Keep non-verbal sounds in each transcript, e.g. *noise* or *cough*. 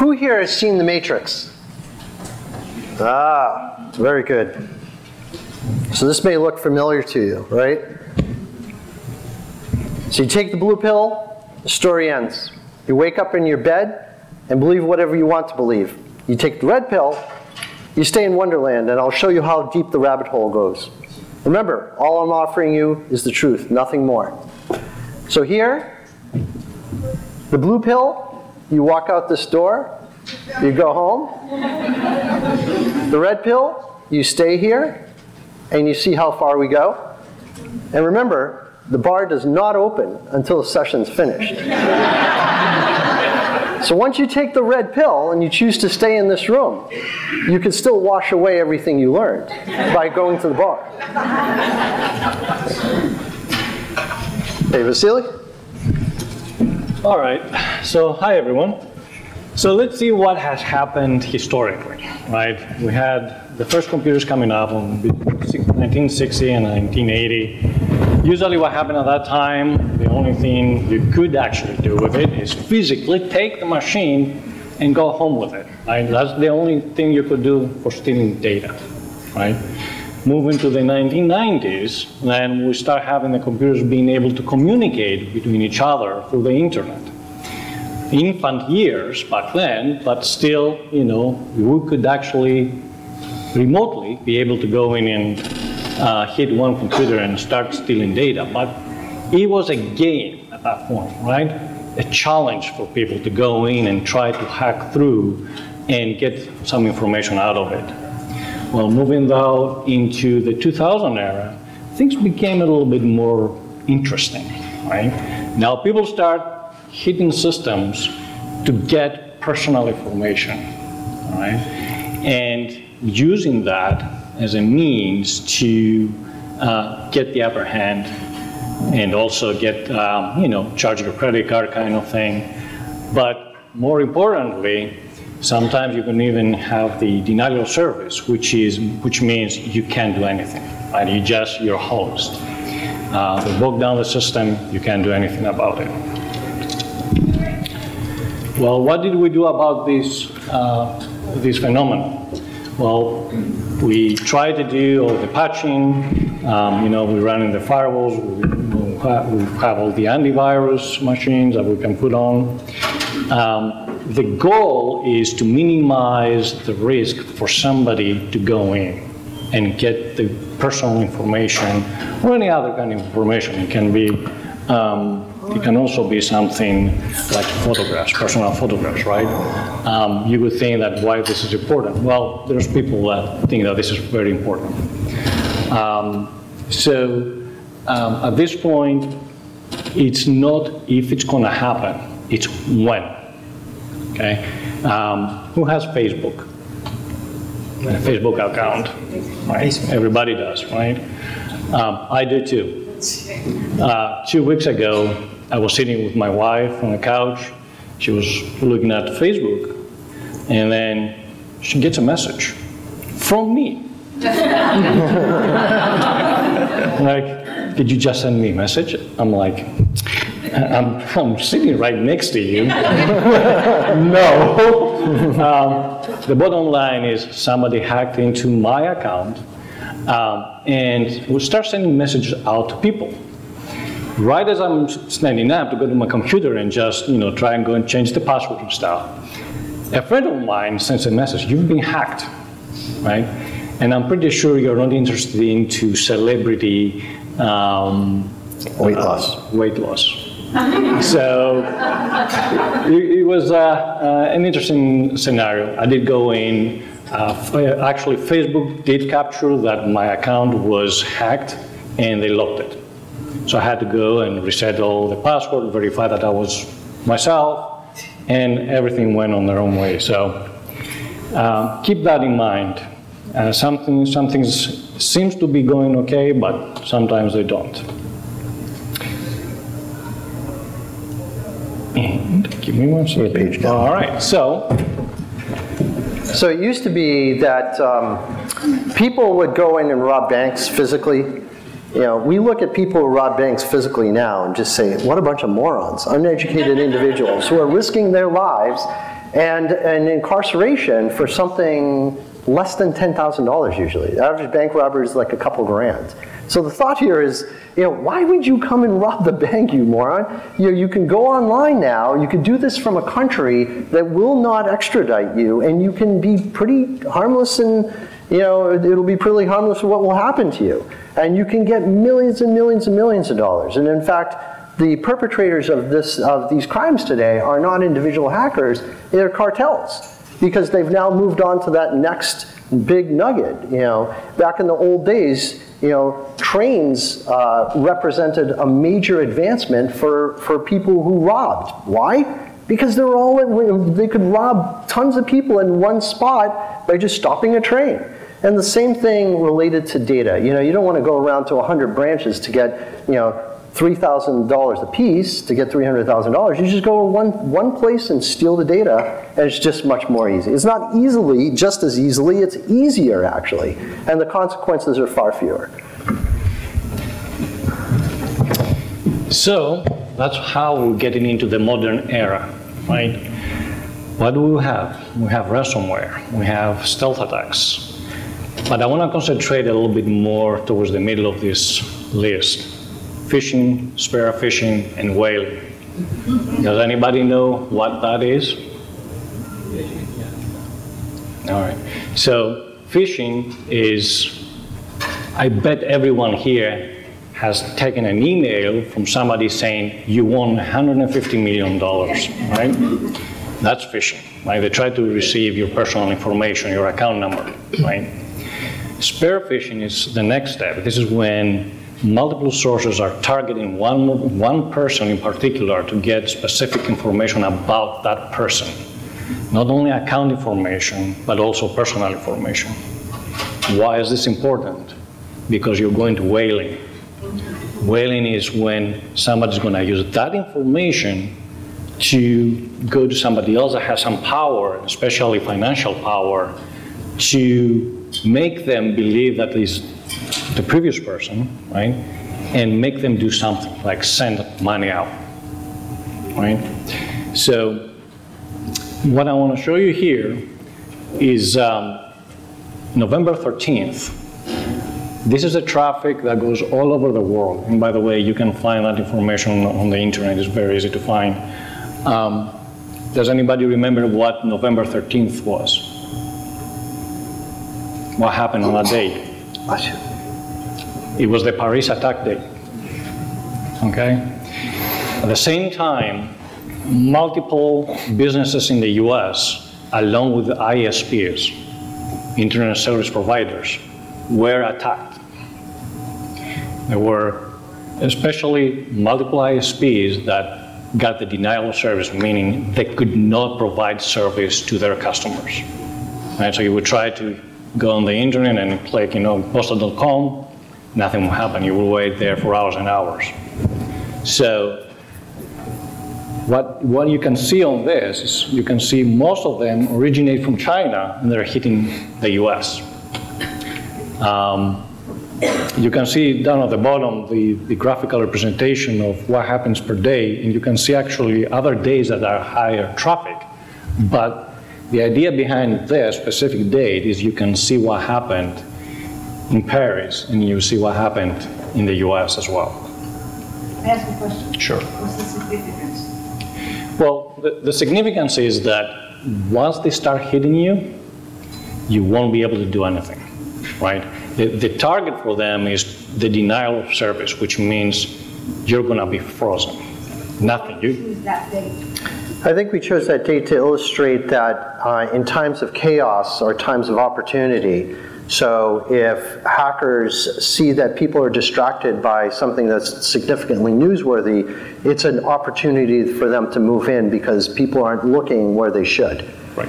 who here has seen The Matrix? Ah, very good. So this may look familiar to you, right? So you take the blue pill, the story ends. You wake up in your bed and believe whatever you want to believe. You take the red pill, you stay in Wonderland, and I'll show you how deep the rabbit hole goes. Remember, all I'm offering you is the truth, nothing more. So here, the blue pill, you walk out this door, you go home. The red pill, you stay here, and you see how far we go. And remember, the bar does not open until the session's finished. so once you take the red pill and you choose to stay in this room, you can still wash away everything you learned by going to the bar. Hey, Vasily? All right. So, hi everyone. So let's see what has happened historically, right? We had the first computers coming up in 1960 and 1980. Usually, what happened at that time, the only thing you could actually do with it is physically take the machine and go home with it. Right? That's the only thing you could do for stealing data, right? Moving to the 1990s, then we start having the computers being able to communicate between each other through the internet. Infant years back then, but still, you know, we could actually remotely be able to go in and uh, hit one computer and start stealing data. But it was a game at that point, right? A challenge for people to go in and try to hack through and get some information out of it. Well, moving now into the 2000 era, things became a little bit more interesting, right? Now people start hitting systems to get personal information, right? And using that as a means to uh, get the upper hand and also get, um, you know, charge your credit card kind of thing. But more importantly, Sometimes you can even have the denial of service, which is which means you can't do anything. Right? You just your host. Uh, they broke down the system. You can't do anything about it. Well, what did we do about this uh, this phenomenon? Well, we tried to do all the patching. Um, you know, we run in the firewalls. We, we have all the antivirus machines that we can put on. Um, the goal is to minimize the risk for somebody to go in and get the personal information or any other kind of information. It can be, um, it can also be something like photographs, personal photographs, right? Um, you would think that why this is important. Well, there's people that think that this is very important. Um, so um, at this point, it's not if it's going to happen, it's when. Okay, um, who has Facebook? A Facebook account, right? Everybody does, right? Um, I do too. Uh, two weeks ago, I was sitting with my wife on the couch. She was looking at Facebook, and then she gets a message from me. *laughs* like, did you just send me a message? I'm like, *laughs* I'm, I'm sitting right next to you. *laughs* no. *laughs* Um, the bottom line is somebody hacked into my account um, and we start sending messages out to people. Right as I'm standing up to go to my computer and just you know try and go and change the password and stuff, a friend of mine sends a message. You've been hacked, right? And I'm pretty sure you're not interested into celebrity um, weight loss. Uh, weight loss so it, it was uh, uh, an interesting scenario. I did go in. Uh, actually, Facebook did capture that my account was hacked and they locked it. So I had to go and reset all the password, verify that I was myself, and everything went on their own way. So um, keep that in mind. Uh, something, some things seems to be going okay, but sometimes they don't. Give me one second. Page down. All right, so So it used to be that um, people would go in and rob banks physically. You know, we look at people who rob banks physically now and just say, what a bunch of morons, uneducated individuals who are risking their lives and an incarceration for something less than $10,000 usually. The average bank robbery is like a couple grand. So the thought here is, you know, why would you come and *laughs* rob the bank, you moron? You know, you can go online now, you can do this from a country that will not extradite you, and you can be pretty harmless and, you know, it'll be pretty harmless what will happen to you. And you can get millions and millions and millions of dollars. And in fact, the perpetrators of this of these crimes today are not individual hackers, they're cartels because they've now moved on to that next big nugget. You know, back in the old days, you know, trains uh, represented a major advancement for, for people who robbed. Why? Because they were all they could rob tons of people in one spot by just stopping a train. And the same thing related to data. You know, you don't want to go around to 100 branches to get, you know, $3,000 a piece to get $300,000. You just go one, one place and steal the data, and it's just much more easy. It's not easily, just as easily, it's easier actually, and the consequences are far fewer. So that's how we're getting into the modern era, right? What do we have? We have ransomware, we have stealth attacks. But I want to concentrate a little bit more towards the middle of this list phishing, spear phishing, and whaling. Does anybody know what that is? All right. So phishing is, I bet everyone here has taken an email from somebody saying you won 150 million dollars, right? That's phishing, right? They try to receive your personal information, your account number, right? Spear phishing is the next step. This is when multiple sources are targeting one, one person in particular to get specific information about that person. Not only account information, but also personal information. Why is this important? Because you're going to whaling. Whaling is when somebody's going to use that information to go to somebody else that has some power, especially financial power, to make them believe that is the previous person, right? And make them do something, like send money out, right? So, what I want to show you here is um, November 13th. This is a traffic that goes all over the world. And by the way, you can find that information on the internet, it's very easy to find. Um, does anybody remember what November 13th was? What happened on that day. It was the Paris attack day. Okay? At the same time, multiple businesses in the US, along with the ISPs, Internet Service Providers, were attacked. There were especially multiple ISPs that got the denial of service, meaning they could not provide service to their customers. Right? So you would try to go on the internet and click, you know, postal.com, nothing will happen. You will wait there for hours and hours. So what, what you can see on this is you can see most of them originate from China and they're hitting the US. Um, you can see down at the bottom the, the graphical representation of what happens per day, and you can see actually other days that are higher traffic. But the idea behind this specific date is you can see what happened in Paris, and you see what happened in the US as well. I ask a question? Sure. What's the significance? Well, the, the significance is that once they start hitting you, you won't be able to do anything, right? The, the target for them is the denial of service, which means you're going to be frozen. Nothing. You, Choose that date. I think we chose that date to illustrate that uh, in times of chaos or times of opportunity, so if hackers see that people are distracted by something that's significantly newsworthy, it's an opportunity for them to move in because people aren't looking where they should. Right.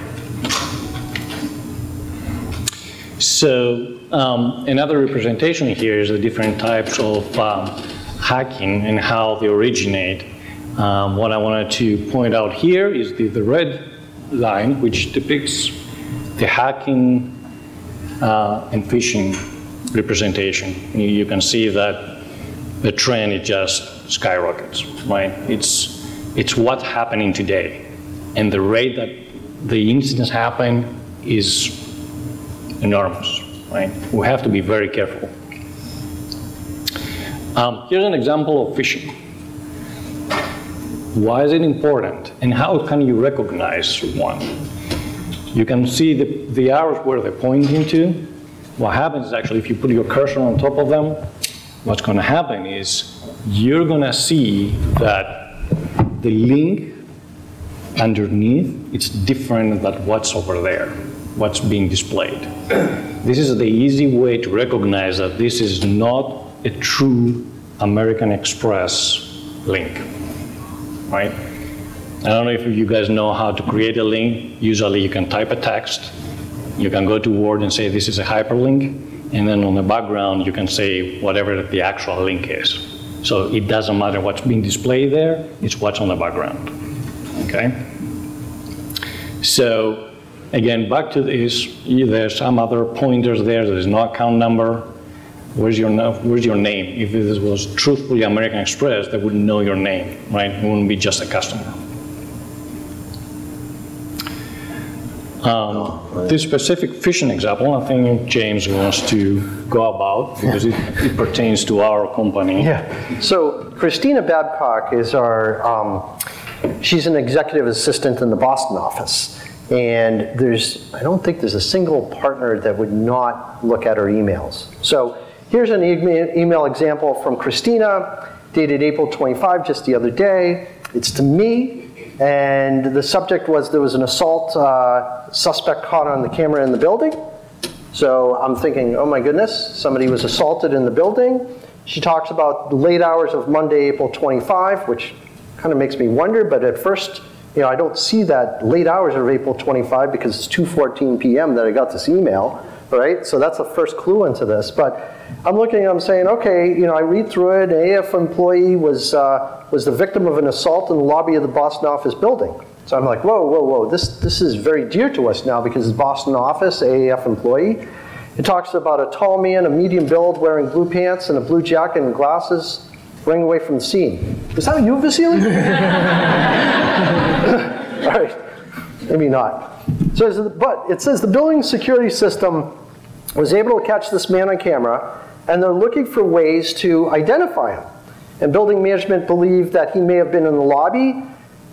So um, another representation here is the different types of um, hacking and how they originate. Um, what I wanted to point out here is the, the red line, which depicts the hacking uh, and phishing representation. You, you can see that the trend is just skyrockets, right? It's, it's what's happening today. And the rate that the incidents happen is enormous, right? We have to be very careful. Um, here's an example of phishing. Why is it important, and how can you recognize one? You can see the, the arrows where they're pointing to. What happens is actually, if you put your cursor on top of them, what's going to happen is you're going to see that the link underneath it's different than what's over there, what's being displayed. This is the easy way to recognize that this is not a true American Express link, right? I don't know if you guys know how to create a link. Usually you can type a text, you can go to Word and say this is a hyperlink, and then on the background you can say whatever the actual link is. So it doesn't matter what's being displayed there, it's what's on the background. Okay? So again, back to this, there's some other pointers there, there's no account number. Where's your, where's your name? If this was truthfully American Express, they wouldn't know your name, right? It wouldn't be just a customer. Um, this specific phishing example, I think James wants to go about because it, it pertains to our company. Yeah. So Christina Babcock is our, um, she's an executive assistant in the Boston office. And there's, I don't think there's a single partner that would not look at her emails. So here's an email example from Christina, dated April 25, just the other day. It's to me, and the subject was there was an assault uh, suspect caught on the camera in the building. So I'm thinking, oh my goodness, somebody was assaulted in the building. She talks about the late hours of Monday, April 25, which kind of makes me wonder, but at first, you know, I don't see that late hours of April 25 because it's 2:14 p.m. that I got this email, right? So that's the first clue into this. But I'm looking, I'm saying, okay, you know, I read through it. An AF employee was uh, was the victim of an assault in the lobby of the Boston office building. So I'm like, whoa, whoa, whoa, this, this is very dear to us now because it's Boston office, AAF employee. It talks about a tall man, a medium build, wearing blue pants and a blue jacket and glasses, running away from the scene. Is that you, Vasily? *laughs* All right, maybe not. So, but it says the building security system was able to catch this man on camera, and they're looking for ways to identify him. And building management believed that he may have been in the lobby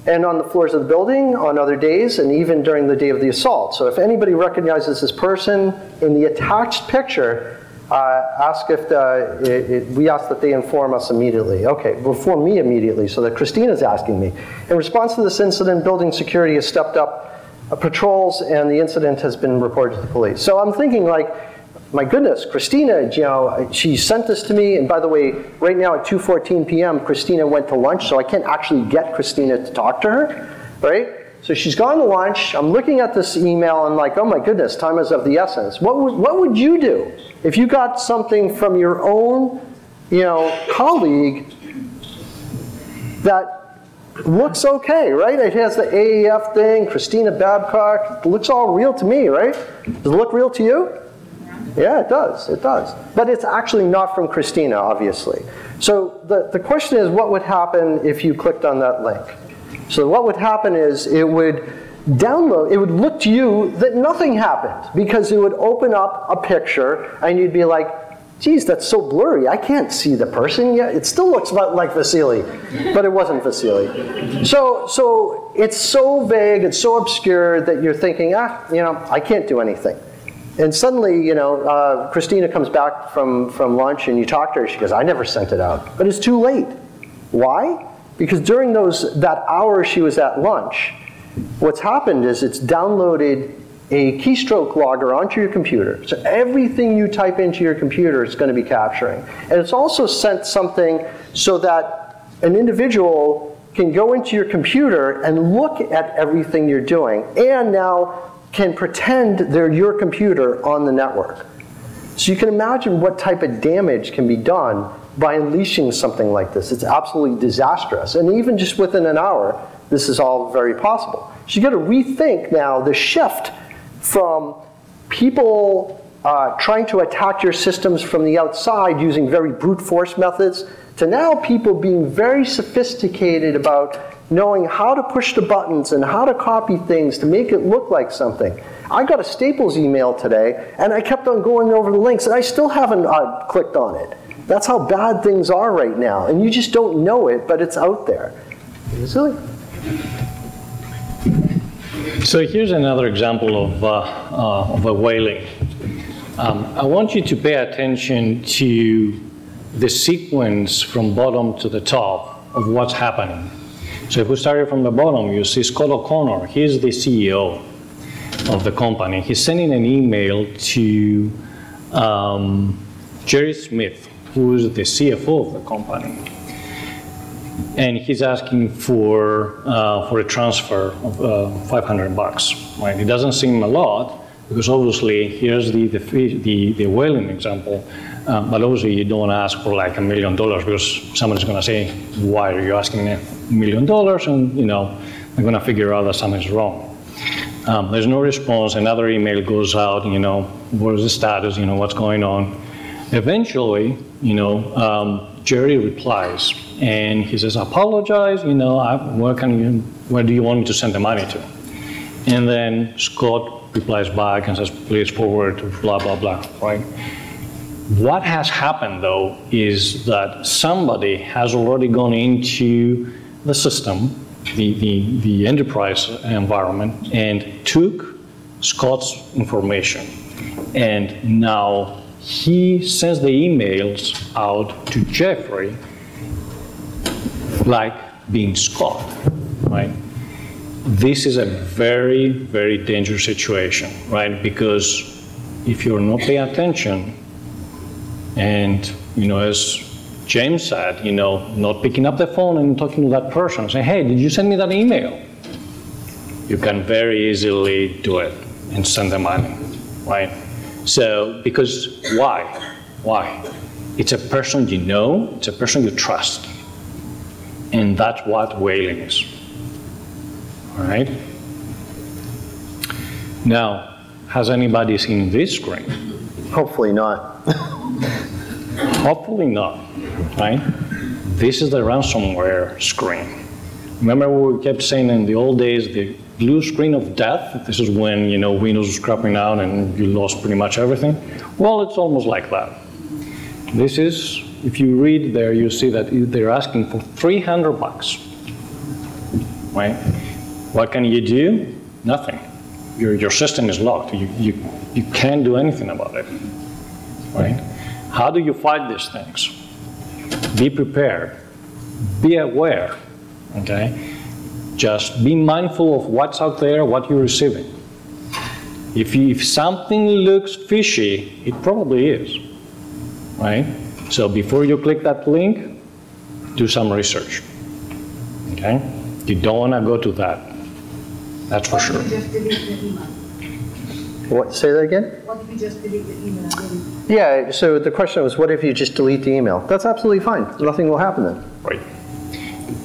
and on the floors of the building on other days, and even during the day of the assault. So if anybody recognizes this person in the attached picture, uh, ask if the, it, it, we ask that they inform us immediately. Okay, inform me immediately so that Christina's asking me. In response to this incident, building security has stepped up Uh, patrols and the incident has been reported to the police. So I'm thinking like, my goodness, Christina, you know, she sent this to me, and by the way, right now at 2:14 p.m., Christina went to lunch, so I can't actually get Christina to talk to her, right? So she's gone to lunch. I'm looking at this email and like, oh my goodness, time is of the essence. What would, what would you do if you got something from your own, you know, colleague that looks okay, right? It has the AAF thing, Christina Babcock. It looks all real to me, right? Does it look real to you? Yeah, it does. It does. But it's actually not from Christina, obviously. So the, the question is what would happen if you clicked on that link? So what would happen is it would download, it would look to you that nothing happened because it would open up a picture and you'd be like, geez, that's so blurry. I can't see the person yet. It still looks about like Vasily, but it wasn't Vasily. So, so it's so vague, it's so obscure that you're thinking, ah, you know, I can't do anything. And suddenly, you know, uh, Christina comes back from, from lunch and you talk to her. She goes, I never sent it out. But it's too late. Why? Because during those, that hour she was at lunch, what's happened is it's downloaded a keystroke logger onto your computer. So everything you type into your computer is going to be capturing. And it's also sent something so that an individual can go into your computer and look at everything you're doing and now can pretend they're your computer on the network. So you can imagine what type of damage can be done by unleashing something like this. It's absolutely disastrous. And even just within an hour, this is all very possible. So you got to rethink now the shift from people uh, trying to attack your systems from the outside using very brute force methods to now people being very sophisticated about knowing how to push the buttons and how to copy things to make it look like something. I got a Staples email today, and I kept on going over the links, and I still haven't uh, clicked on it. That's how bad things are right now, and you just don't know it, but it's out there. Silly. So here's another example of, uh, uh, of a whaling. Um, I want you to pay attention to the sequence from bottom to the top of what's happening. So if we started from the bottom, you see Scott O'Connor, he's the CEO of the company. He's sending an email to um, Jerry Smith, who is the CFO of the company. And he's asking for, uh, for a transfer of uh, 500 bucks. Right? It doesn't seem a lot because obviously here's the, the, the, the whaling example. Um, but obviously you don't ask for like a million dollars because somebody's going to say, why are you asking me a million dollars? And you know, they're going to figure out that something's wrong. Um, there's no response. Another email goes out, you know, what is the status, you know, what's going on. Eventually, you know, um, Jerry replies and he says, I apologize, you know, I, where can you, where do you want me to send the money to? And then Scott replies back and says, please forward blah, blah, blah, right? What has happened though is that somebody has already gone into the system, the, the, the enterprise environment, and took Scott's information. And now he sends the emails out to Jeffrey like being Scott, right? This is a very, very dangerous situation, right? Because if you're not paying attention, and you know, as James said, you know, not picking up the phone and talking to that person, saying, "Hey, did you send me that email?" You can very easily do it and send the money, right? So, because why? Why? It's a person you know, it's a person you trust. And that's what whaling is. All right? Now, has anybody seen this screen? Hopefully not. Hopefully not, right? This is the ransomware screen. Remember we kept saying in the old days the blue screen of death? This is when, you know, Windows was crapping out and you lost pretty much everything. Well, it's almost like that. This is, if you read there, you see that they're asking for 300 bucks. Right? What can you do? Nothing. Your, your system is locked. You, you, you can't do anything about it. Right? How do you fight these things? Be prepared. Be aware. Okay? Just be mindful of what's out there, what you're receiving. If, you, if something looks fishy, it probably is. Right? So before you click that link, do some research. Okay? You don't want to go to that. That's for sure. if you just delete the email? What, say that again? What if you just delete the email? Yeah, so the question was, what if you just delete the email? That's absolutely fine. Nothing will happen then. Right.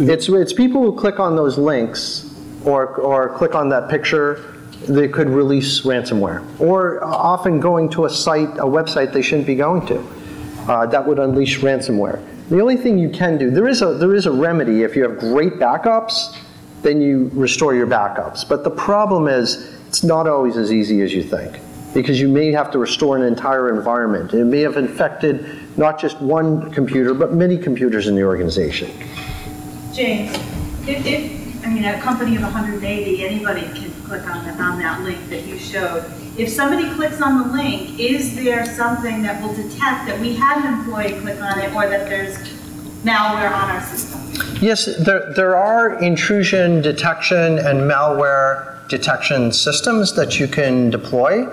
It's, it's people who click on those links or, or click on that picture that could release ransomware. Or often going to a site, a website they shouldn't be going to. Uh, that would unleash ransomware. The only thing you can do, there is a, there is a remedy. If you have great backups, then you restore your backups. But the problem is, it's not always as easy as you think. Because you may have to restore an entire environment. It may have infected not just one computer, but many computers in the organization. James, if, if, I mean, a company of 180, anybody can click on, the- on that link that you showed. If somebody clicks on the link, is there something that will detect that we had an employee click on it or that there's malware on our system? Yes, there, there are intrusion detection and malware detection systems that you can deploy.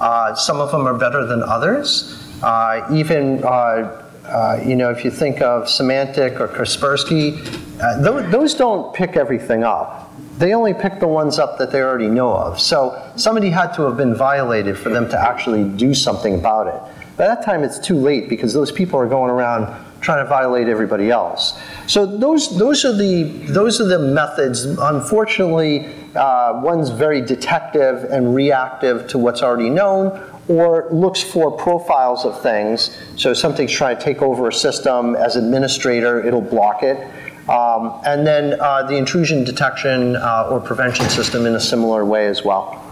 Uh, some of them are better than others. Uh, even, uh, uh, you know, if you think of Symantec or Kaspersky, uh, those, those don't pick everything up. They only pick the ones up that they already know of. So somebody had to have been violated for them to actually do something about it. By that time, it's too late because those people are going around trying to violate everybody else. So those, those, are, the, those are the methods. Unfortunately, uh, one's very detective and reactive to what's already known, or looks for profiles of things. So if something's trying to take over a system as administrator, it'll block it. Um, and then uh, the intrusion detection uh, or prevention system in a similar way as well.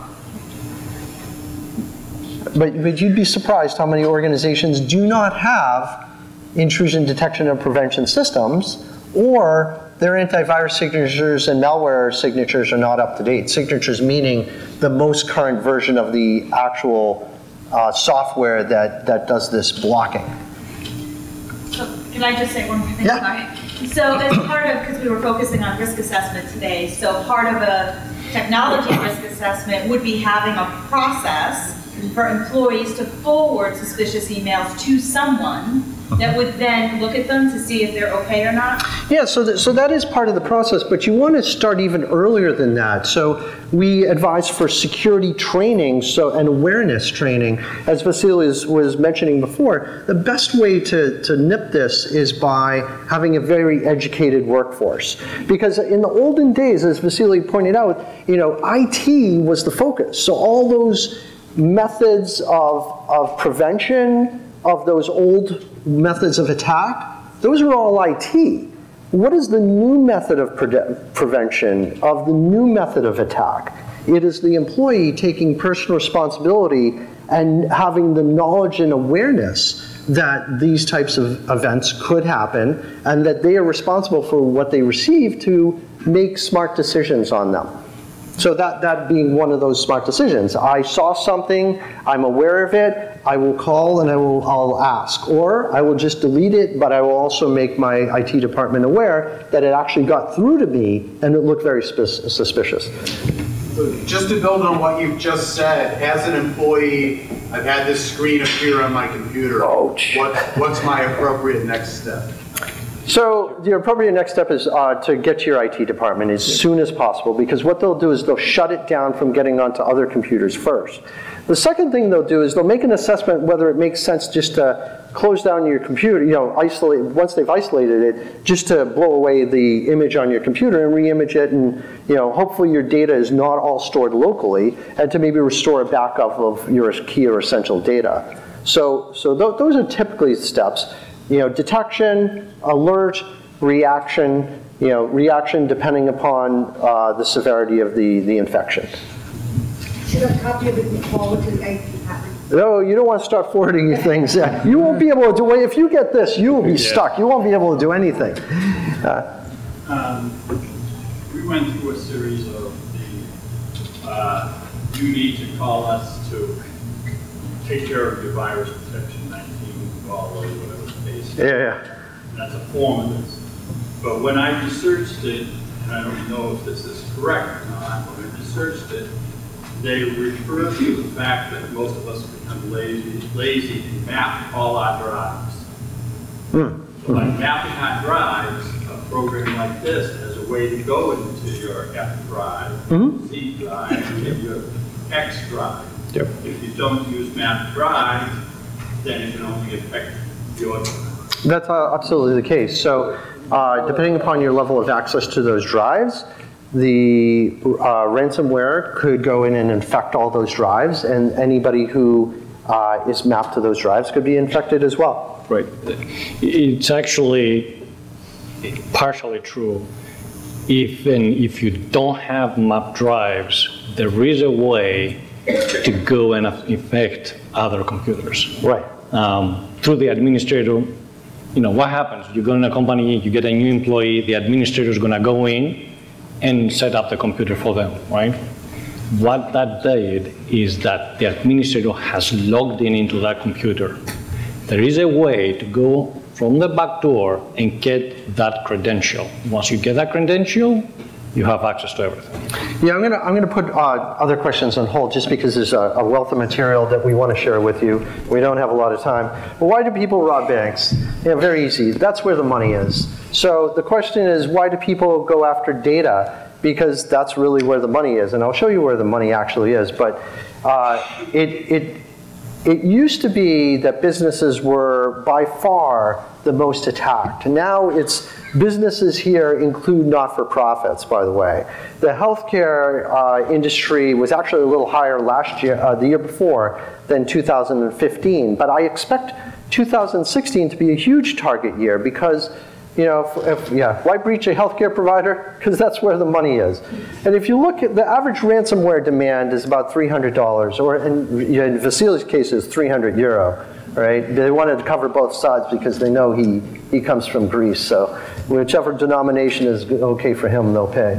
But, but you'd be surprised how many organizations do not have intrusion detection and prevention systems, or their antivirus signatures and malware signatures are not up to date. Signatures meaning the most current version of the actual uh, software that, that does this blocking. So can I just say one more thing? Yeah. Sorry. So as part of, because we were focusing on risk assessment today, so part of a technology risk assessment would be having a process for employees to forward suspicious emails to someone Uh-huh. that would then look at them to see if they're okay or not? Yeah, so, that so that is part of the process, but you want to start even earlier than that. So we advise for security training so, and awareness training. As Vasily was mentioning before, the best way to, to nip this is by having a very educated workforce. Because in the olden days, as Vasily pointed out, you know, IT was the focus. So all those methods of, of prevention, of those old methods of attack, those are all IT. What is the new method of pre- prevention, of the new method of attack? It is the employee taking personal responsibility and having the knowledge and awareness that these types of events could happen and that they are responsible for what they receive to make smart decisions on them. So that, that being one of those smart decisions. I saw something, I'm aware of it, I will call and I will, I'll ask. Or I will just delete it, but I will also make my IT department aware that it actually got through to me and it looked very suspicious. So just to build on what you've just said, as an employee, I've had this screen appear on my computer. Ouch. What, what's my appropriate next step? So the appropriate next step is uh, to get to your IT department as soon as possible because what they'll do is they'll shut it down from getting onto other computers first. The second thing they'll do is they'll make an assessment whether it makes sense just to close down your computer, you know, isolate, once they've isolated it, just to blow away the image on your computer and re-image it and, you know, hopefully your data is not all stored locally and to maybe restore a backup of your key or essential data. So, so th- those are typically steps you know, detection, alert, reaction, you know, reaction depending upon uh, the severity of the, the infection. Should a copy of it be forwarded to the IT? No, you don't want to start forwarding your things. *laughs* You won't be able to do it. If you get this, you will be stuck. You won't be able to do anything. Uh, Um, We went through a series of the, uh, you need to call us to take care of your virus protection 19, call or yeah, yeah. That's a form of this. But when I researched it, and I don't know if this is correct or not, when I researched it, they refer to the fact that most of us become lazy, lazy and map all our drives. Hmm. So by mapping our drives, a program like this has a way to go into your F drive, hmm? C drive, and your X drive. Yep. If you don't use map drive, then it can only affect your drive. That's uh, absolutely the case. So, uh, depending upon your level of access to those drives, the uh, ransomware could go in and infect all those drives, and anybody who uh, is mapped to those drives could be infected as well. Right. It's actually partially true. Even if you don't have map drives, there is a way to go and infect other computers. Right. Um, through the administrator, you know, what happens? You go in a company, you get a new employee, the administrator is going to go in and set up the computer for them, right? What that did is that the administrator has logged in into that computer. There is a way to go from the back door and get that credential. Once you get that credential, you have access to everything. Yeah, I'm gonna, I'm gonna put uh, other questions on hold just because there's a, a wealth of material that we want to share with you. We don't have a lot of time. But why do people rob banks? Yeah, very easy. That's where the money is. So the question is, why do people go after data? Because that's really where the money is. And I'll show you where the money actually is. But uh, it, it, it used to be that businesses were by far the most attacked. Now it's businesses here include not-for-profits, by the way. The healthcare uh, industry was actually a little higher last year, uh, the year before, than 2015. But I expect 2016 to be a huge target year because You know, if, if, yeah, why breach a healthcare provider? Because that's where the money is. And if you look at the average ransomware demand is about $300, or in, in Vasily's case is 300 euro, right? They wanted to cover both sides because they know he, he comes from Greece, so whichever denomination is okay for him, they'll pay.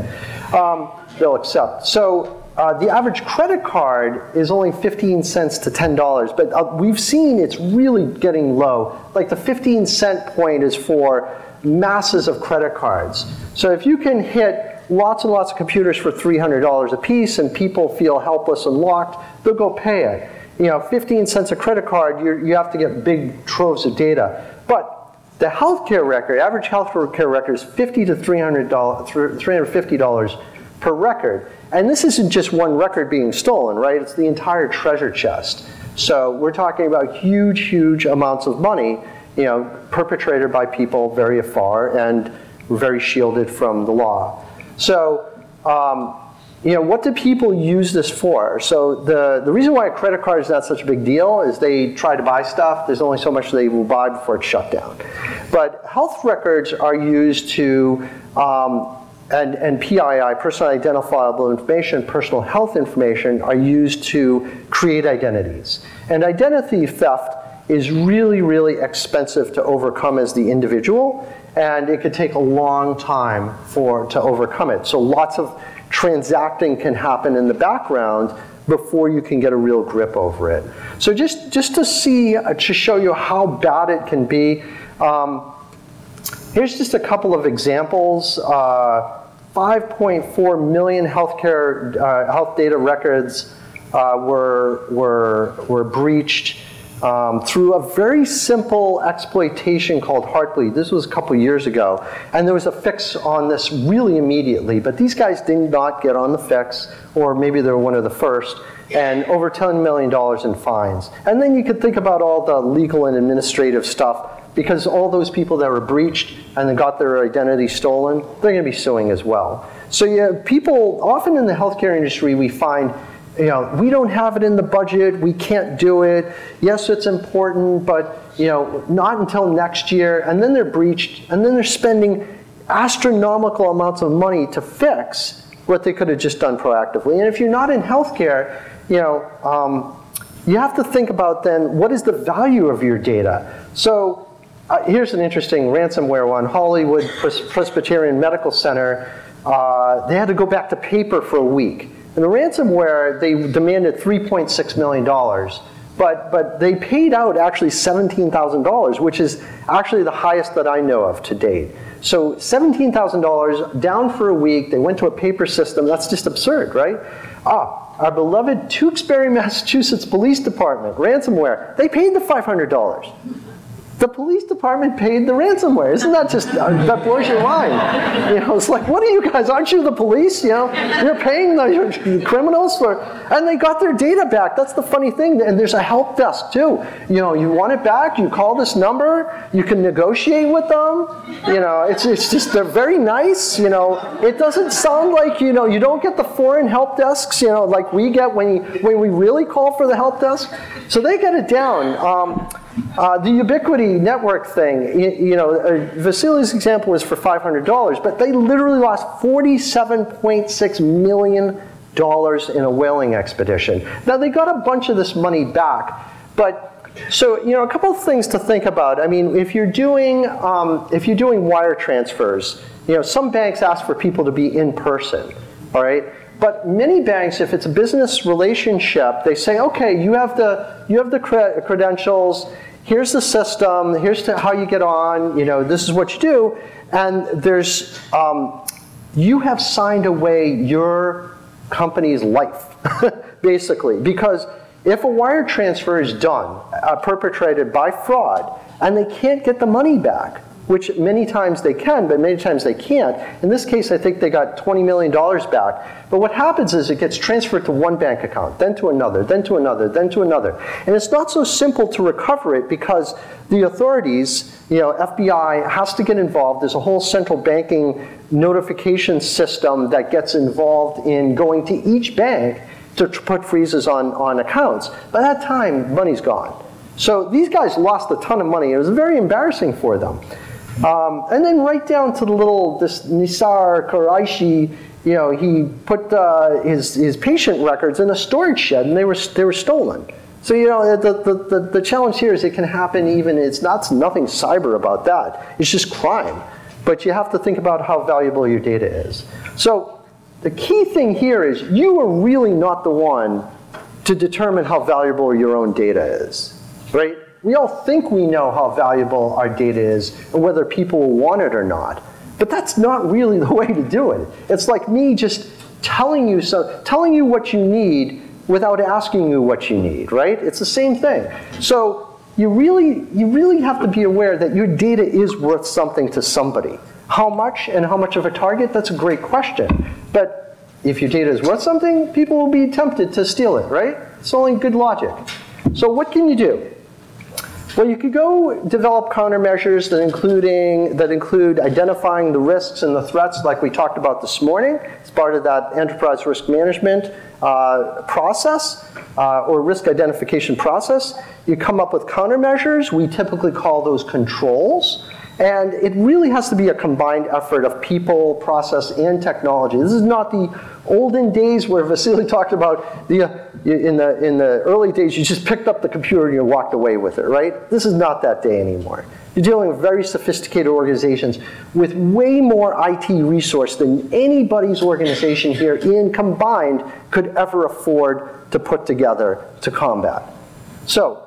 Um, they'll accept. So uh, the average credit card is only 15 cents to $10, but uh, we've seen it's really getting low. Like the 15 cent point is for masses of credit cards. So if you can hit lots and lots of computers for $300 a piece and people feel helpless and locked, they'll go pay it. You know, 15 cents a credit card, you you have to get big troves of data. But the healthcare record, average healthcare record is 50 to $300, $350 per record. And this isn't just one record being stolen, right? It's the entire treasure chest. So we're talking about huge, huge amounts of money you know, perpetrated by people very afar and very shielded from the law. So, um, you know, what do people use this for? So the, the reason why a credit card is not such a big deal is they try to buy stuff. There's only so much they will buy before it's shut down. But health records are used to, um, and, and PII, personal identifiable information, personal health information, are used to create identities. And identity theft is really, really expensive to overcome as the individual, and it could take a long time for to overcome it. So lots of transacting can happen in the background before you can get a real grip over it. So just just to see uh, to show you how bad it can be. Um, here's just a couple of examples. Uh, 5.4 million healthcare uh, health data records uh, were were were breached um, through a very simple exploitation called Heartbleed. This was a couple years ago. And there was a fix on this really immediately, but these guys did not get on the fix, or maybe they were one of the first, and over $10 million in fines. And then you could think about all the legal and administrative stuff because all those people that were breached and got their identity stolen, they're going to be suing as well. So yeah, people often in the healthcare industry we find you know, we don't have it in the budget, we can't do it. Yes, it's important, but you know, not until next year. And then they're breached, and then they're spending astronomical amounts of money to fix what they could have just done proactively. And if you're not in healthcare, you know, um, you have to think about then what is the value of your data. So uh, here's an interesting ransomware one: Hollywood Presbyterian Medical Center. Uh, they had to go back to paper for a week in the ransomware, they demanded $3.6 million, but, but they paid out actually $17,000, which is actually the highest that I know of to date. So $17,000 down for a week, they went to a paper system. That's just absurd, right? Ah, our beloved Tewksbury, *laughs* Massachusetts Police Department, ransomware, they paid the $500. The police department paid the ransomware. Isn't that just, uh, that blows your mind? You know, it's like, what are you guys, aren't you the police? You know, you're paying the criminals for, and they got their data back. That's the funny thing. And there's a help desk too. You know, you want it back, you call this number, you can negotiate with them. You know, it's, it's just, they're very nice. You know, it doesn't sound like, you know, you don't get the foreign help desks, you know, like we get when, when we really call for the help desk. So they get it down. Um, uh, the Ubiquiti network thing, you, you know, uh, Vasily's example was for $500, but they literally lost $47.6 million in a whaling expedition. Now, they got a bunch of this money back, but so, you know, a couple of things to think about. I mean, if you're doing, um, if you're doing wire transfers, you know, some banks ask for people to be in person, all right? But many banks, if it's a business relationship, they say, okay, you have the, you have the cre- credentials, here's the system, here's how you get on, you know, this is what you do. And there's, um, you have signed away your company's life, *laughs* basically. Because if a wire transfer is done, uh, perpetrated by fraud, and they can't get the money back, which many times they can, but many times they can't. In this case, I think they got $20 million back. But what happens is it gets transferred to one bank account, then to another, then to another, then to another. And it's not so simple to recover it because the authorities, you know, FBI has to get involved. There's a whole central banking notification system that gets involved in going to each bank to put freezes on, on accounts. By that time, money's gone. So these guys lost a ton of money. It was very embarrassing for them. Um, and then right down to the little, this Nisar Quraishi, you know, he put uh, his, his patient records in a storage shed and they were, they were stolen. So, you know, the, the, the, the challenge here is it can happen even, it's not nothing cyber about that. It's just crime. But you have to think about how valuable your data is. So the key thing here is you are really not the one to determine how valuable your own data is, right? We all think we know how valuable our data is and whether people will want it or not. But that's not really *laughs* the way to do it. It's like me just telling you so, telling you what you need without asking you what you need, right? It's the same thing. So you really, you really have to be aware that your data is worth something to somebody. How much and how much of a target? That's a great question. But if your data is worth something, people will be tempted to steal it, right? It's only good logic. So what can you do? Well, you could go develop countermeasures that including that include identifying the risks and the threats, like we talked about this morning. It's part of that enterprise risk management uh, process uh, or risk identification process. You come up with countermeasures. We typically call those controls. And it really has to be a combined effort of people, process, and technology. This is not the olden days where *laughs* Vasily talked about the, in, the, in the early days, you just picked up the computer and you walked away with it, right? This is not that day anymore. You're dealing with very sophisticated organizations with way more IT resource than anybody's organization here in combined could ever afford to put together to combat. So,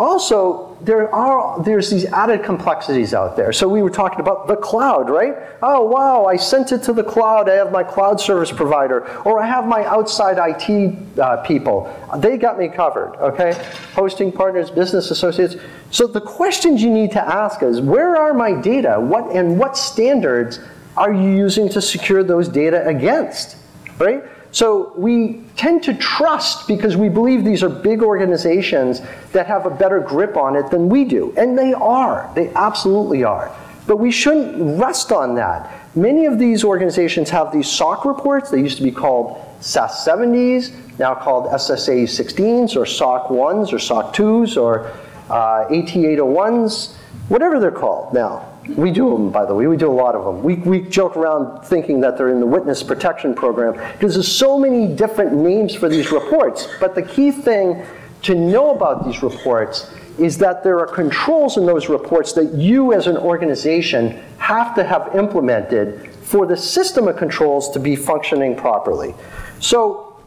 also, there are there's these added complexities out there. So we were talking about the cloud, right? Oh wow, I sent it to the cloud. I have my cloud service provider, or I have my outside IT uh, people. They got me covered. Okay, hosting partners, business associates. So the questions you need to ask is, where are my data? What and what standards are you using to secure those data against? Right? So we tend to trust because we believe these are big organizations that have a better grip on it than we do. And they are, they absolutely are. But we shouldn't rest on that. Many of these organizations have these SOC reports. They used to be called SAS 70s, now called SSAE 16s or SOC 1s or SOC 2s or uh, AT 801s, whatever they're called now. We do them, by the way. We do a lot of them. We, we joke around thinking that they're in the witness protection program because there's so many different names for these reports. But the key thing to know about these reports is that there are controls in those reports that you as an organization have to have implemented for the system of controls to be functioning properly. So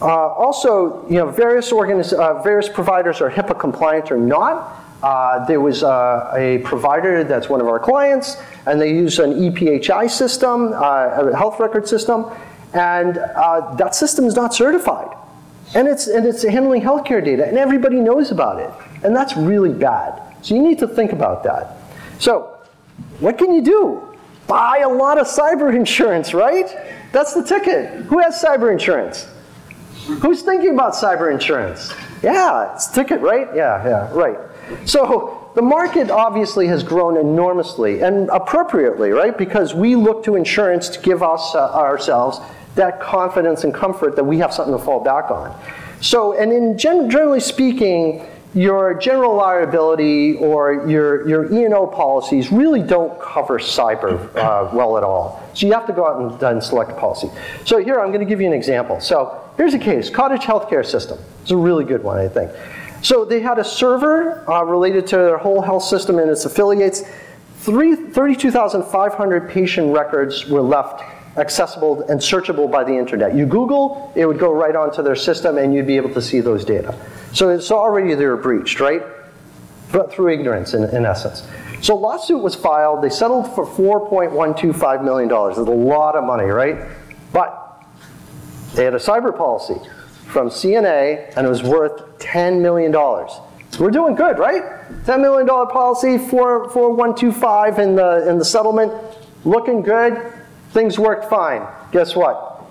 uh, also, you know, various, organiz- uh, various providers are HIPAA compliant or not. Uh, there was uh, a provider that's one of our clients, and they use an EPHI system, uh, a health record system, and uh, that system is not certified. And it's, and it's handling healthcare data, and everybody knows about it. And that's really bad. So you need to think about that. So, what can you do? Buy a lot of cyber insurance, right? That's the ticket. Who has cyber insurance? Who's thinking about cyber insurance? Yeah, it's ticket, right? Yeah, yeah, right. So the market obviously has grown enormously and appropriately, right? Because we look to insurance to give us uh, ourselves that confidence and comfort that we have something to fall back on. So, and in gen- generally speaking, your general liability or your, your E&O policies really don't cover cyber uh, well at all. So you have to go out and, and select a policy. So here, I'm going to give you an example. So here's a case, Cottage Healthcare System. It's a really good one, I think. So they had a server uh, related to their whole health system and its affiliates. 32,500 patient records were left accessible and searchable by the internet. You Google, it would go right onto their system and you'd be able to see those data. So it's already they were breached, right? But through ignorance, in, in essence. So a lawsuit was filed. They settled for $4.125 million. That's a lot of money, right? But they had a cyber policy from CNA, and it was worth $10 million. So we're doing good, right? $10 million policy, 4125 in the, in the settlement, looking good. Things worked fine. Guess what?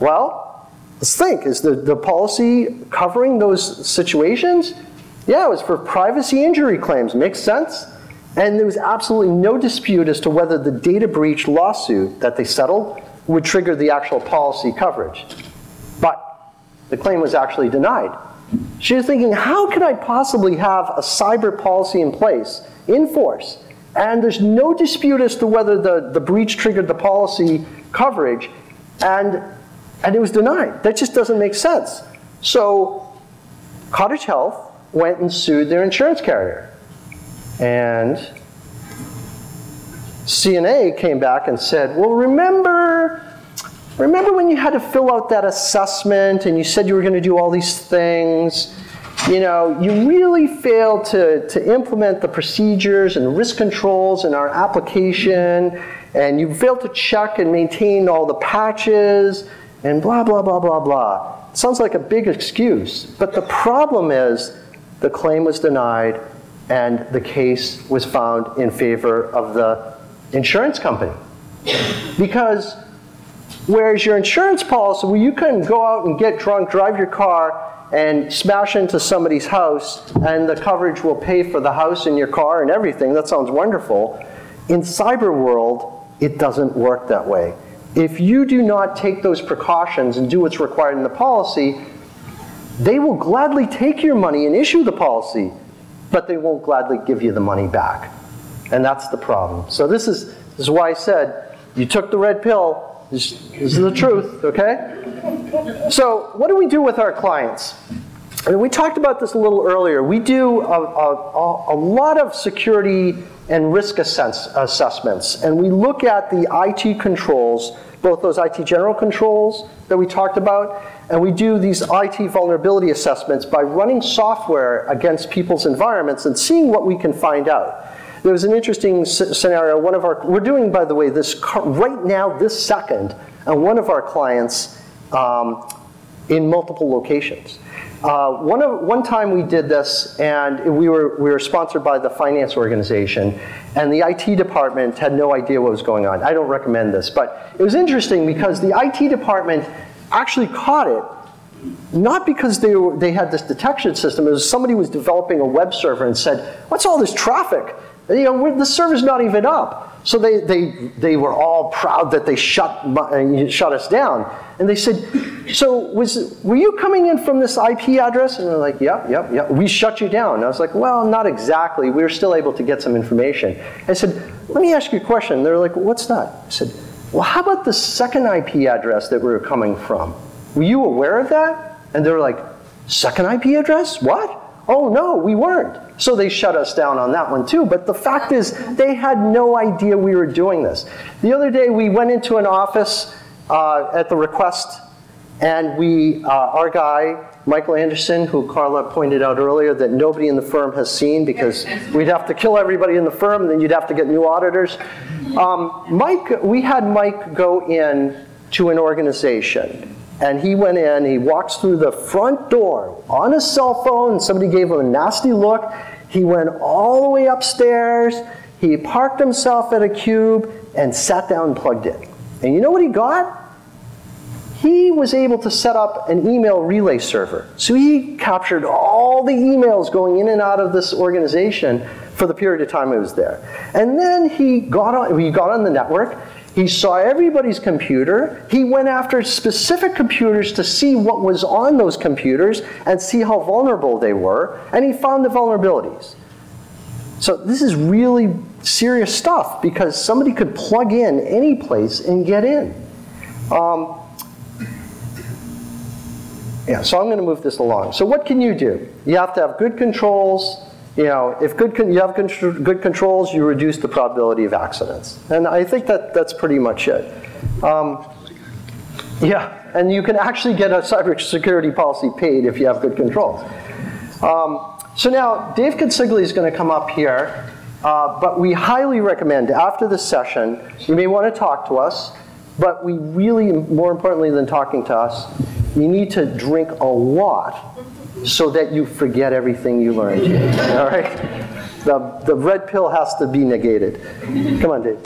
Well, let's think. Is the, the policy covering those situations? Yeah, it was for privacy injury claims. Makes sense. And there was absolutely no dispute as to whether the data breach lawsuit that they settled would trigger the actual policy coverage. But the claim was actually denied. She was thinking, how can I possibly have a cyber policy in place, in force, And there's no dispute as to whether the, the breach triggered the policy coverage, and, and it was denied. That just doesn't make sense. So Cottage Health went and sued their insurance carrier. And CNA came back and said, well, remember, remember when you had to fill out that assessment and you said you were going to do all these things? You know, you really failed to, to implement the procedures and risk controls in our application, and you failed to check and maintain all the patches, and blah, blah, blah, blah, blah. Sounds like a big excuse, but the problem is the claim was denied and the case was found in favor of the insurance company. Because whereas your insurance policy, well, you can go out and get drunk, drive your car, and smash into somebody's house, and the coverage will pay for the house and your car and everything, that sounds wonderful. In cyber world, it doesn't work that way. If you do not take those precautions and do what's required in the policy, they will gladly take your money and issue the policy, but they won't gladly give you the money back. And that's the problem. So this is, this is why I said, you took the red pill, this, is the truth, okay? So what do we do with our clients? And we talked about this a little earlier. We do a, a, a lot of security and risk assess, assessments, and we look at the IT controls, both those IT general controls that we talked about, and we do these IT vulnerability assessments by running software against people's environments and seeing what we can find out. There was an interesting scenario. One of our, we're doing, by the way, this right now, this second, and one of our clients um, in multiple locations. Uh, one, of, one time we did this, and we were, we were sponsored by the finance organization, and the IT department had no idea what was going on. I don't recommend this, but it was interesting because the IT department actually caught it not because they, were, they had this detection system, it was somebody was developing a web server and said, what's all this traffic? You know, the server's not even up. So they, they, they were all proud that they shut, uh, shut us down. And they said, so was, were you coming in from this IP address? And they're like, yep, yep, yep. We shut you down. And I was like, well, not exactly. We were still able to get some information. I said, let me ask you a question. They're like, what's that? I said, well, how about the second IP address that we were coming from? Were you aware of that? And they were like, second IP address? What? Oh, no, we weren't. So they shut us down on that one too. But the fact is, they had no idea we were doing this. The other day, we went into an office uh, at the request, and we, uh, our guy, Michael Anderson, who Carla pointed out earlier that nobody in the firm has seen because we'd have to kill everybody in the firm, and then you'd have to get new auditors. Um, Mike, we had Mike go in to an organization and he went in, he walks through the front door on his cell phone, somebody gave him a nasty look. He went all the way upstairs, he parked himself at a cube, and sat down and plugged in. And you know what he got? He was able to set up an email relay server. So he captured all the emails going in and out of this organization for the period of time he was there. And then he got on, he got on the network he saw everybody's computer. He went after specific computers to see what was on those computers and see how vulnerable they were, and he found the vulnerabilities. So this is really serious stuff because somebody could plug in any place and get in. Um, yeah, so I'm going to move this along. So what can you do? You have to have good controls, you know, if good con- you have con- good controls, you reduce the probability of accidents. And I think that that's pretty much it. Um, yeah, and you can actually get a cybersecurity policy paid if you have good controls. Um, so now, Dave Consigli is going to come up here, uh, but we highly recommend after this session, you may want to talk to us, but we really, more importantly than talking to us, you need to drink a lot so that you forget everything you learned. All right? The, the red pill has to be negated. Come on, Dave.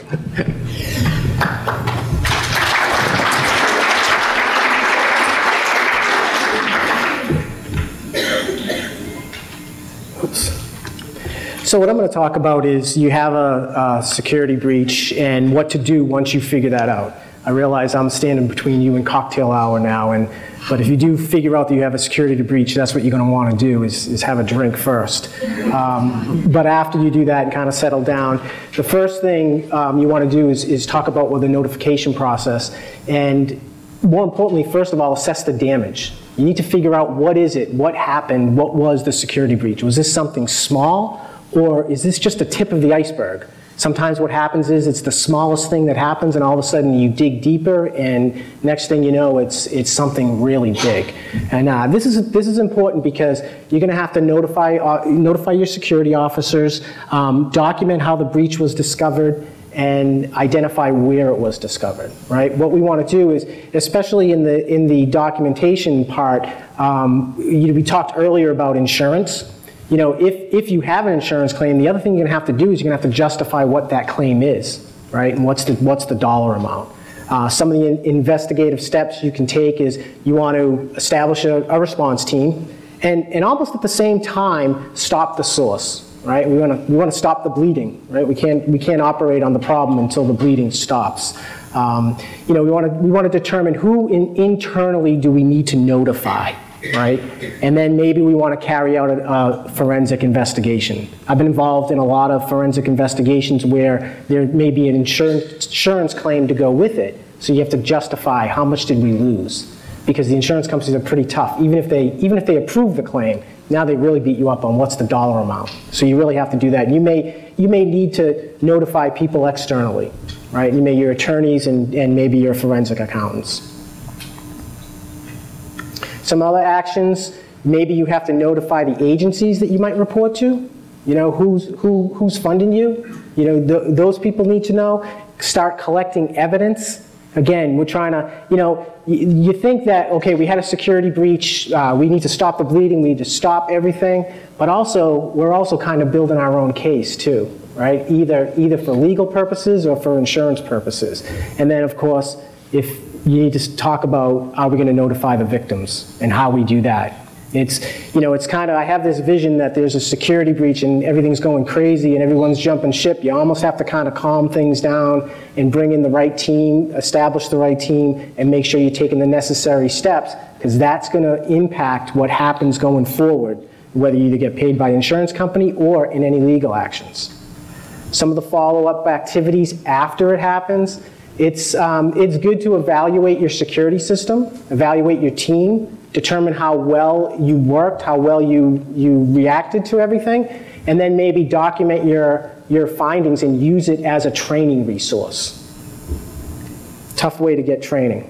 So what I'm going to talk about is you have a, a, security breach and what to do once you figure that out. I realize I'm standing between you and cocktail hour now, and But if you do figure out that you have a security breach, that's what you're going to want to do is, is have a drink first. Um, but after you do that and kind of settle down, the first thing um, you want to do is, is talk about what the notification process. And more importantly, first of all, assess the damage. You need to figure out what is it, what happened, what was the security breach. Was this something small, or is this just the tip of the iceberg? Sometimes what happens is it's the smallest thing that happens, and all of a sudden you dig deeper, and next thing you know, it's it's something really big. And uh, this is this is important because you're going to have to notify uh, notify your security officers, um, document how the breach was discovered, and identify where it was discovered. Right. What we want to do is, especially in the in the documentation part, um, you, we talked earlier about insurance you know, if, if you have an insurance claim, the other thing you're going to have to do is you're going to have to justify what that claim is, right? And what's the, what's the dollar amount. Uh, some of the in- investigative steps you can take is you want to establish a, a response team and, and almost at the same time stop the source, right? We want to we want to stop the bleeding, right? We can't we can't operate on the problem until the bleeding stops. Um, you know, we want to we want to determine who in, internally do we need to notify, right? And then maybe we want to carry out a, a forensic investigation. I've been involved in a lot of forensic investigations where there may be an insurance, insurance claim to go with it. So you have to justify how much did we lose? Because the insurance companies are pretty tough. Even if they, even if they approve the claim, now they really beat you up on what's the dollar amount. So you really have to do that. You may, you may need to notify people externally, right? You may your attorneys and, and maybe your forensic accountants. Some other actions, maybe you have to notify the agencies that you might report to. You know, who's, who, who's funding you? You know, th- those people need to know. Start collecting evidence. Again, we're trying to, you know, y- you think that, okay, we had a security breach, uh, we need to stop the bleeding, we need to stop everything, but also, we're also kind of building our own case too, right? Either, either for legal purposes or for insurance purposes. And then, of course, if you need to talk about how we're going to notify the victims and how we do that. It's, you know, it's kind of, I have this vision that there's a security breach and everything's going crazy and everyone's jumping ship. You almost have to kind of calm things down and bring in the right team, establish the right team, and make sure you're taking the necessary steps because that's going to impact what happens going forward, whether you either get paid by the insurance company or in any legal actions. Some of the follow-up activities after it happens it's, um, it's good to evaluate your security system, evaluate your team, determine how well you worked, how well you, you reacted to everything, and then maybe document your, your findings and use it as a training resource. Tough way to get training.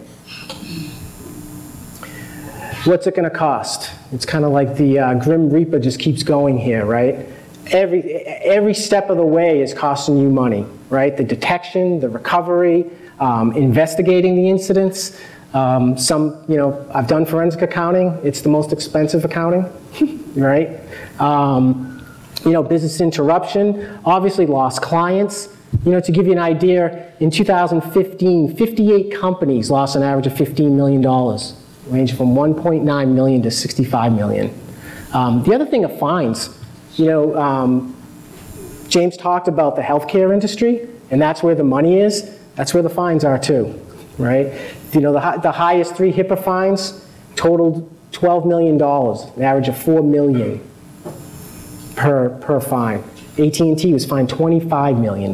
What's it going to cost? It's kind of like the uh, Grim Reaper just keeps going here, right? Every, every step of the way is costing you money, right? The detection, the recovery, um, investigating the incidents. Um, some, you know, I've done forensic accounting. It's the most expensive accounting, *laughs* right? Um, you know, business interruption, obviously lost clients. You know, to give you an idea, in 2015, 58 companies lost an average of $15 million, ranging from 1.9 million to 65 million. Um, the other thing of fines, you know, um, James talked about the healthcare industry, and that's where the money is. That's where the fines are too, right? You know, the, the highest three HIPAA fines totaled $12 million, an average of 4 million per, per fine. AT&T was fined $25 million.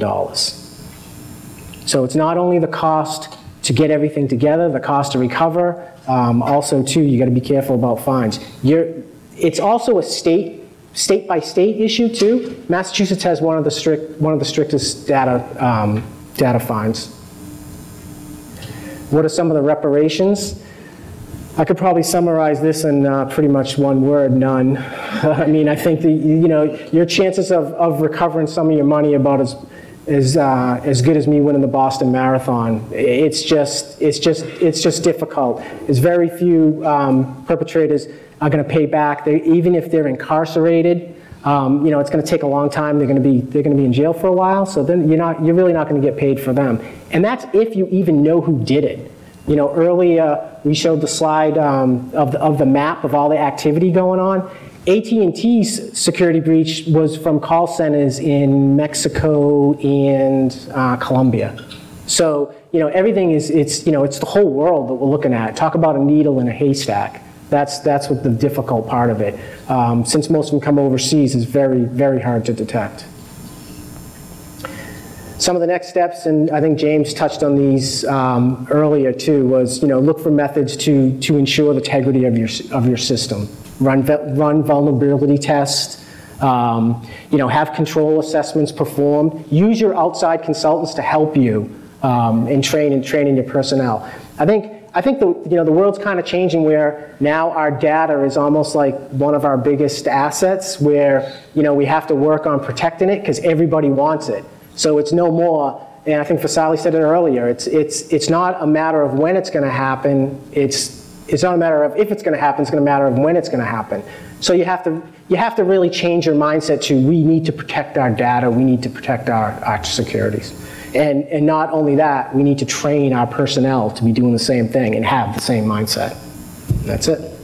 So it's not only the cost to get everything together, the cost to recover, um, also too, you gotta be careful about fines. You're, it's also a state, state by state issue too. Massachusetts has one of the strict, one of the strictest data, um, data fines. What are some of the reparations? I could probably summarize this in uh, pretty much one word, none. *laughs* I mean, I think that, you know, your chances of, of recovering some of your money about as, as, uh, as good as me winning the Boston Marathon. It's just, it's just, it's just difficult. There's very few um, perpetrators are going to pay back. They, even if they're incarcerated, um, you know, it's going to take a long time. They're going to be they're going to be in jail for a while. So then you're not you're really not going to get paid for them. And that's if you even know who did it. You know, earlier we showed the slide um, of the, of the map of all the activity going on. AT&T's security breach was from call centers in Mexico and uh, Colombia. So, you know, everything is, it's, you know, it's the whole world that we're looking at. Talk about a needle in a haystack. That's, that's what the difficult part of it. Um, Since most of them come overseas, it's very, very hard to detect. Some of the next steps, and I think James touched on these um, earlier too, was, you know, look for methods to, to ensure the integrity of your, of your system. Run, run vulnerability tests, um, you know, have control assessments performed. Use your outside consultants to help you um, in train and training your personnel. I think, I think the, you know, the world's kind of changing where now our data is almost like one of our biggest assets where, you know, we have to work on protecting it because everybody wants it. So it's no more, and I think Fasali said it earlier, it's, it's, it's not a matter of when it's going to happen, it's, it's not a matter of if it's going to happen, it's going to matter of when it's going to happen. So you have to, you have to really change your mindset to we need to protect our data, we need to protect our, our securities. And, and not only that, we need to train our personnel to be doing the same thing and have the same mindset. That's it.